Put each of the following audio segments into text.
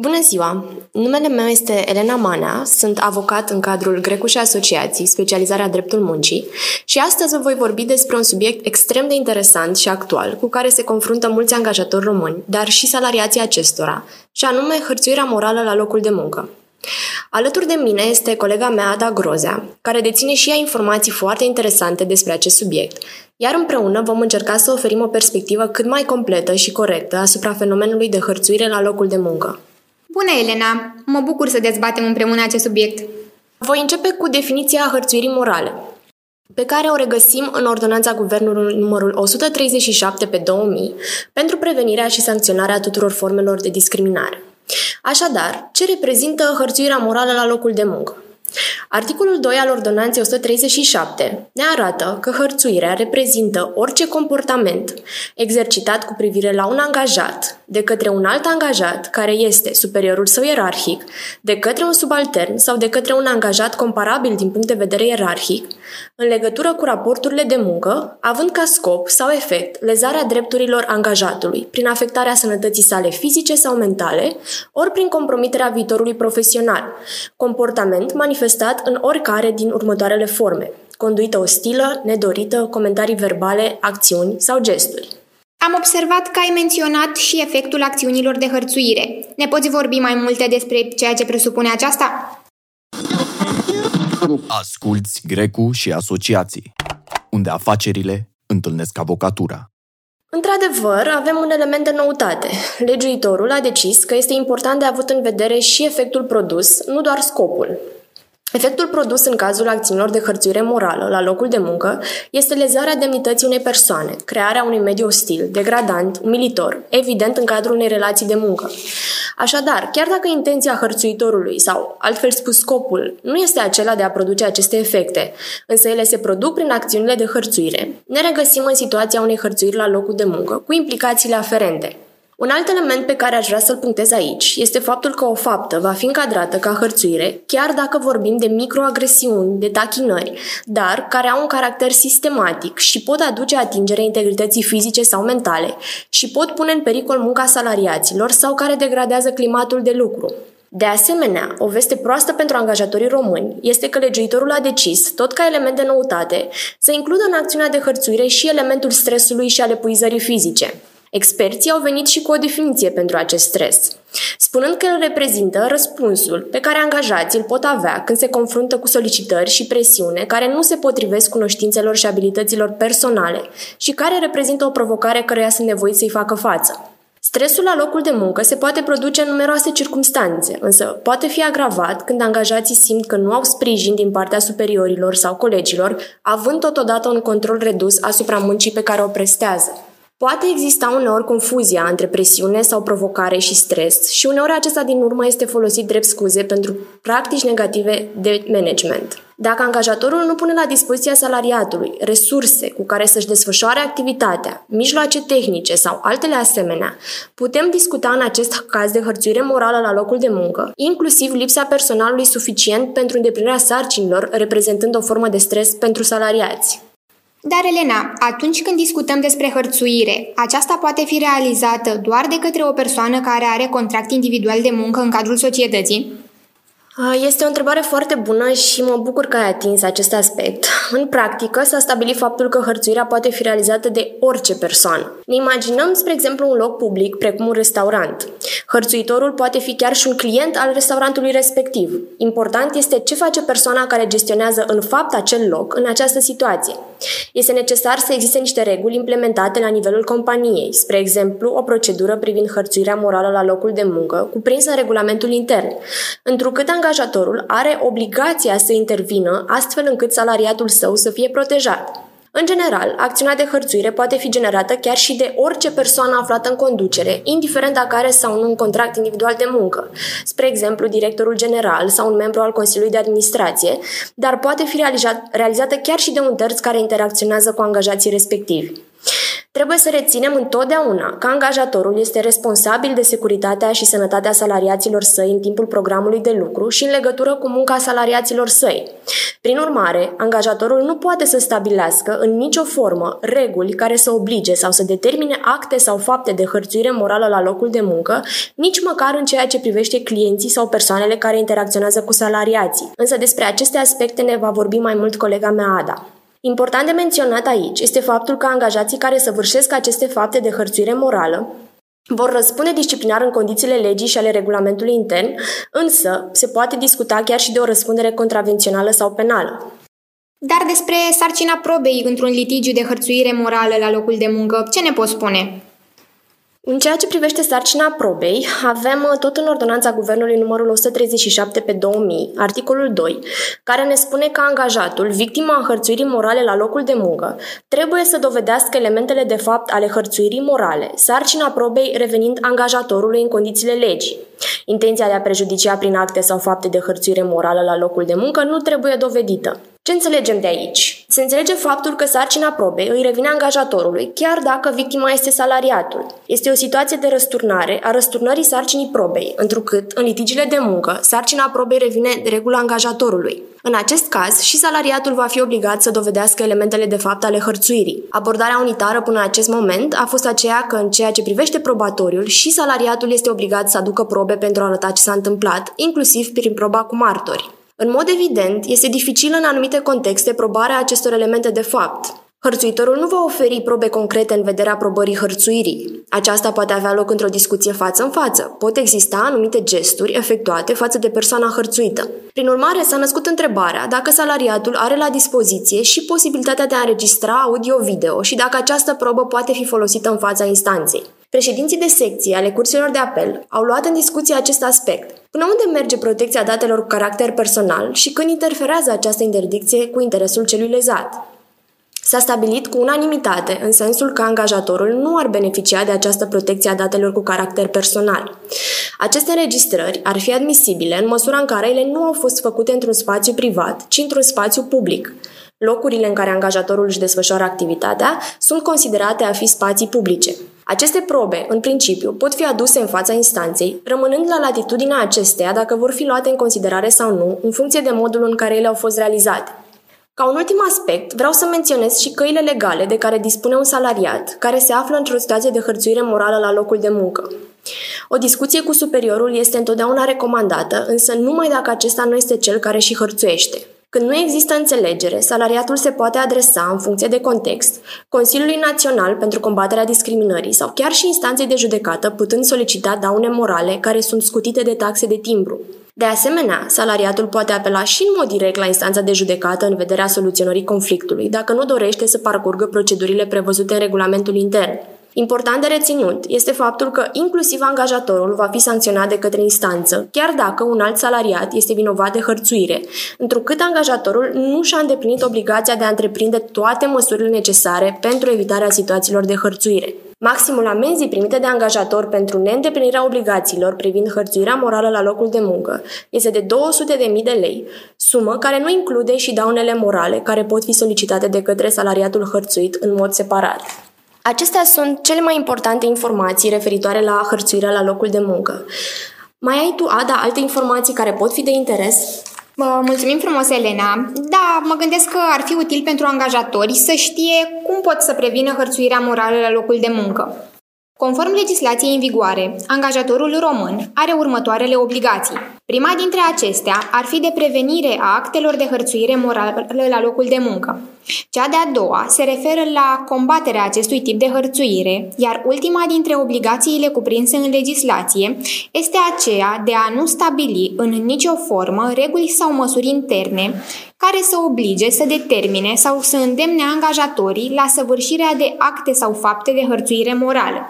Bună ziua! Numele meu este Elena Manea, sunt avocat în cadrul Grecu și Asociații, specializarea dreptul muncii, și astăzi vă voi vorbi despre un subiect extrem de interesant și actual, cu care se confruntă mulți angajatori români, dar și salariații acestora, și anume hărțuirea morală la locul de muncă. Alături de mine este colega mea, Ada Grozea, care deține și ea informații foarte interesante despre acest subiect, iar împreună vom încerca să oferim o perspectivă cât mai completă și corectă asupra fenomenului de hărțuire la locul de muncă. Bună, Elena! Mă bucur să dezbatem împreună acest subiect. Voi începe cu definiția hărțuirii morale, pe care o regăsim în Ordonanța Guvernului numărul 137 pe 2000 pentru prevenirea și sancționarea tuturor formelor de discriminare. Așadar, ce reprezintă hărțuirea morală la locul de muncă? Articolul 2 al Ordonanței 137 ne arată că hărțuirea reprezintă orice comportament exercitat cu privire la un angajat de către un alt angajat care este superiorul său ierarhic, de către un subaltern sau de către un angajat comparabil din punct de vedere ierarhic, în legătură cu raporturile de muncă, având ca scop sau efect lezarea drepturilor angajatului prin afectarea sănătății sale fizice sau mentale, ori prin compromiterea viitorului profesional, comportament manifestat în oricare din următoarele forme, conduită ostilă, nedorită, comentarii verbale, acțiuni sau gesturi. Am observat că ai menționat și efectul acțiunilor de hărțuire. Ne poți vorbi mai multe despre ceea ce presupune aceasta? Asculți Grecu și asociații, unde afacerile întâlnesc avocatura. Într-adevăr, avem un element de noutate. Legiuitorul a decis că este important de avut în vedere și efectul produs, nu doar scopul. Efectul produs în cazul acțiunilor de hărțuire morală la locul de muncă este lezarea demnității unei persoane, crearea unui mediu ostil, degradant, umilitor, evident în cadrul unei relații de muncă. Așadar, chiar dacă intenția hărțuitorului sau, altfel spus scopul, nu este acela de a produce aceste efecte, însă ele se produc prin acțiunile de hărțuire, ne regăsim în situația unei hărțuiri la locul de muncă, cu implicațiile aferente. Un alt element pe care aș vrea să-l punctez aici este faptul că o faptă va fi încadrată ca hărțuire, chiar dacă vorbim de microagresiuni, de tachinări, dar care au un caracter sistematic și pot aduce atingere integrității fizice sau mentale și pot pune în pericol munca salariaților sau care degradează climatul de lucru. De asemenea, o veste proastă pentru angajatorii români este că legiuitorul a decis, tot ca element de noutate, să includă în acțiunea de hărțuire și elementul stresului și al epuizării fizice. Experții au venit și cu o definiție pentru acest stres, spunând că el reprezintă răspunsul pe care angajații îl pot avea când se confruntă cu solicitări și presiune care nu se potrivesc cunoștințelor și abilităților personale și care reprezintă o provocare căreia sunt nevoiți să-i facă față. Stresul la locul de muncă se poate produce în numeroase circunstanțe, însă poate fi agravat când angajații simt că nu au sprijin din partea superiorilor sau colegilor, având totodată un control redus asupra muncii pe care o prestează. Poate exista uneori confuzia între presiune sau provocare și stres și uneori acesta din urmă este folosit drept scuze pentru practici negative de management. Dacă angajatorul nu pune la dispoziția salariatului resurse cu care să-și desfășoare activitatea, mijloace tehnice sau altele asemenea, putem discuta în acest caz de hărțuire morală la locul de muncă, inclusiv lipsa personalului suficient pentru îndeplinirea sarcinilor, reprezentând o formă de stres pentru salariați. Dar, Elena, atunci când discutăm despre hărțuire, aceasta poate fi realizată doar de către o persoană care are contract individual de muncă în cadrul societății? Este o întrebare foarte bună și mă bucur că ai atins acest aspect. În practică, s-a stabilit faptul că hărțuirea poate fi realizată de orice persoană. Ne imaginăm, spre exemplu, un loc public, precum un restaurant. Hărțuitorul poate fi chiar și un client al restaurantului respectiv. Important este ce face persoana care gestionează în fapt acel loc în această situație. Este necesar să existe niște reguli implementate la nivelul companiei, spre exemplu, o procedură privind hărțuirea morală la locul de muncă, cuprinsă în regulamentul intern, întrucât angajatorul are obligația să intervină astfel încât salariatul său să fie protejat. În general, acțiunea de hărțuire poate fi generată chiar și de orice persoană aflată în conducere, indiferent dacă are sau nu un contract individual de muncă, spre exemplu directorul general sau un membru al Consiliului de Administrație, dar poate fi realizată chiar și de un terț care interacționează cu angajații respectivi. Trebuie să reținem întotdeauna că angajatorul este responsabil de securitatea și sănătatea salariaților săi în timpul programului de lucru și în legătură cu munca salariaților săi. Prin urmare, angajatorul nu poate să stabilească în nicio formă reguli care să oblige sau să determine acte sau fapte de hărțuire morală la locul de muncă, nici măcar în ceea ce privește clienții sau persoanele care interacționează cu salariații. Însă despre aceste aspecte ne va vorbi mai mult colega mea Ada. Important de menționat aici este faptul că angajații care săvârșesc aceste fapte de hărțuire morală vor răspunde disciplinar în condițiile legii și ale regulamentului intern, însă se poate discuta chiar și de o răspundere contravențională sau penală. Dar despre sarcina probei într-un litigiu de hărțuire morală la locul de muncă, ce ne poți spune? În ceea ce privește sarcina probei, avem uh, tot în ordonanța Guvernului numărul 137 pe 2000, articolul 2, care ne spune că angajatul, victima hărțuirii morale la locul de muncă, trebuie să dovedească elementele de fapt ale hărțuirii morale, sarcina probei revenind angajatorului în condițiile legii. Intenția de a prejudicia prin acte sau fapte de hărțuire morală la locul de muncă nu trebuie dovedită. Ce înțelegem de aici? Se înțelege faptul că sarcina probei îi revine angajatorului, chiar dacă victima este salariatul. Este o situație de răsturnare a răsturnării sarcinii probei, întrucât, în litigiile de muncă, sarcina probei revine de regulă angajatorului. În acest caz, și salariatul va fi obligat să dovedească elementele de fapt ale hărțuirii. Abordarea unitară până în acest moment a fost aceea că, în ceea ce privește probatoriul, și salariatul este obligat să aducă probe pentru a arăta ce s-a întâmplat, inclusiv prin proba cu martori. În mod evident, este dificil în anumite contexte probarea acestor elemente de fapt. Hărțuitorul nu va oferi probe concrete în vederea probării hărțuirii. Aceasta poate avea loc într-o discuție față în față. Pot exista anumite gesturi efectuate față de persoana hărțuită. Prin urmare, s-a născut întrebarea dacă salariatul are la dispoziție și posibilitatea de a înregistra audio-video și dacă această probă poate fi folosită în fața instanței. Președinții de secție ale curselor de apel au luat în discuție acest aspect. Până unde merge protecția datelor cu caracter personal și când interferează această interdicție cu interesul celui lezat? S-a stabilit cu unanimitate în sensul că angajatorul nu ar beneficia de această protecție a datelor cu caracter personal. Aceste înregistrări ar fi admisibile în măsura în care ele nu au fost făcute într-un spațiu privat, ci într-un spațiu public. Locurile în care angajatorul își desfășoară activitatea sunt considerate a fi spații publice. Aceste probe, în principiu, pot fi aduse în fața instanței, rămânând la latitudinea acesteia dacă vor fi luate în considerare sau nu, în funcție de modul în care ele au fost realizate. Ca un ultim aspect, vreau să menționez și căile legale de care dispune un salariat care se află într-o situație de hărțuire morală la locul de muncă. O discuție cu superiorul este întotdeauna recomandată, însă numai dacă acesta nu este cel care și hărțuiește. Când nu există înțelegere, salariatul se poate adresa, în funcție de context, Consiliului Național pentru combaterea discriminării sau chiar și instanței de judecată, putând solicita daune morale care sunt scutite de taxe de timbru. De asemenea, salariatul poate apela și în mod direct la instanța de judecată în vederea soluționării conflictului, dacă nu dorește să parcurgă procedurile prevăzute în regulamentul intern. Important de reținut este faptul că inclusiv angajatorul va fi sancționat de către instanță, chiar dacă un alt salariat este vinovat de hărțuire, întrucât angajatorul nu și-a îndeplinit obligația de a întreprinde toate măsurile necesare pentru evitarea situațiilor de hărțuire. Maximul amenzii primite de angajator pentru neîndeplinirea obligațiilor privind hărțuirea morală la locul de muncă este de 200.000 de lei, sumă care nu include și daunele morale care pot fi solicitate de către salariatul hărțuit în mod separat. Acestea sunt cele mai importante informații referitoare la hărțuirea la locul de muncă. Mai ai tu, Ada, alte informații care pot fi de interes? Mulțumim frumos, Elena. Da, mă gândesc că ar fi util pentru angajatori să știe cum pot să prevină hărțuirea morală la locul de muncă. Conform legislației în vigoare, angajatorul român are următoarele obligații. Prima dintre acestea ar fi de prevenire a actelor de hărțuire morală la locul de muncă. Cea de-a doua se referă la combaterea acestui tip de hărțuire, iar ultima dintre obligațiile cuprinse în legislație este aceea de a nu stabili în nicio formă reguli sau măsuri interne care să oblige să determine sau să îndemne angajatorii la săvârșirea de acte sau fapte de hărțuire morală.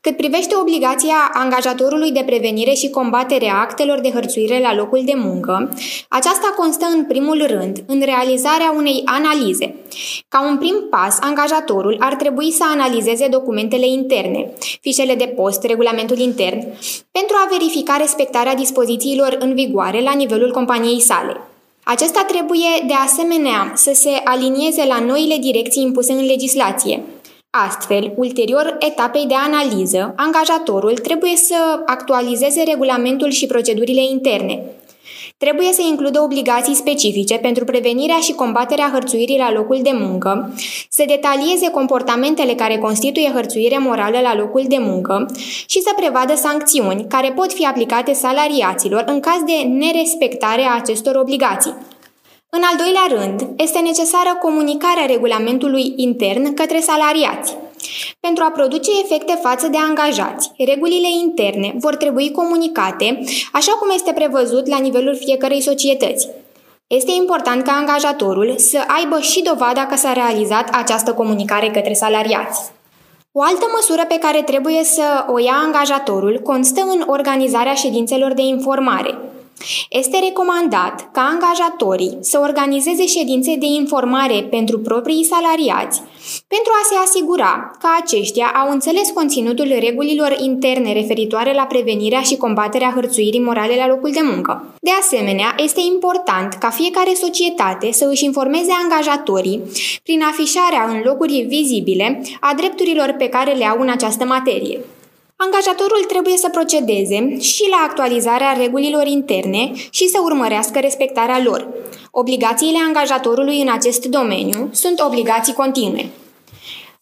Cât privește obligația angajatorului de prevenire și combatere a actelor de hărțuire la locul de muncă, aceasta constă în primul rând în realizarea unei analize. Ca un prim pas, angajatorul ar trebui să analizeze documentele interne, fișele de post, regulamentul intern, pentru a verifica respectarea dispozițiilor în vigoare la nivelul companiei sale. Acesta trebuie, de asemenea, să se alinieze la noile direcții impuse în legislație, Astfel, ulterior etapei de analiză, angajatorul trebuie să actualizeze regulamentul și procedurile interne, Trebuie să includă obligații specifice pentru prevenirea și combaterea hărțuirii la locul de muncă, să detalieze comportamentele care constituie hărțuire morală la locul de muncă și să prevadă sancțiuni care pot fi aplicate salariaților în caz de nerespectare a acestor obligații. În al doilea rând, este necesară comunicarea regulamentului intern către salariați. Pentru a produce efecte față de angajați, regulile interne vor trebui comunicate așa cum este prevăzut la nivelul fiecărei societăți. Este important ca angajatorul să aibă și dovada că s-a realizat această comunicare către salariați. O altă măsură pe care trebuie să o ia angajatorul constă în organizarea ședințelor de informare, este recomandat ca angajatorii să organizeze ședințe de informare pentru proprii salariați pentru a se asigura că aceștia au înțeles conținutul regulilor interne referitoare la prevenirea și combaterea hărțuirii morale la locul de muncă. De asemenea, este important ca fiecare societate să își informeze angajatorii prin afișarea în locuri vizibile a drepturilor pe care le au în această materie. Angajatorul trebuie să procedeze și la actualizarea regulilor interne și să urmărească respectarea lor. Obligațiile angajatorului în acest domeniu sunt obligații continue.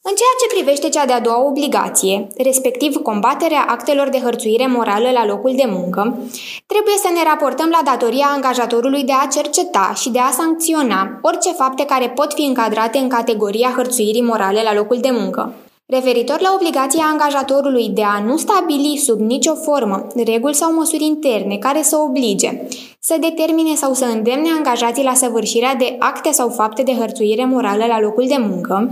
În ceea ce privește cea de-a doua obligație, respectiv combaterea actelor de hărțuire morală la locul de muncă, trebuie să ne raportăm la datoria angajatorului de a cerceta și de a sancționa orice fapte care pot fi încadrate în categoria hărțuirii morale la locul de muncă. Referitor la obligația angajatorului de a nu stabili sub nicio formă reguli sau măsuri interne care să oblige, să determine sau să îndemne angajații la săvârșirea de acte sau fapte de hărțuire morală la locul de muncă,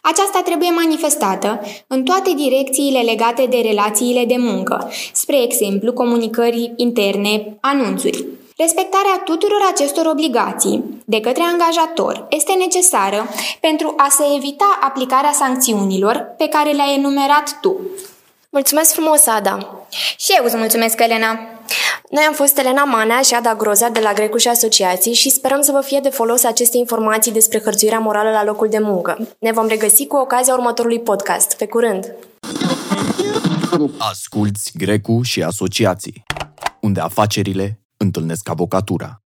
aceasta trebuie manifestată în toate direcțiile legate de relațiile de muncă, spre exemplu comunicări interne, anunțuri. Respectarea tuturor acestor obligații de către angajator este necesară pentru a se evita aplicarea sancțiunilor pe care le-ai enumerat tu. Mulțumesc frumos, Ada! Și eu îți mulțumesc, Elena! Noi am fost Elena Manea și Ada Groza de la Grecuș și Asociații și sperăm să vă fie de folos aceste informații despre hărțuirea morală la locul de muncă. Ne vom regăsi cu ocazia următorului podcast. Pe curând! Asculți Grecu și Asociații, unde afacerile întâlnesc avocatura.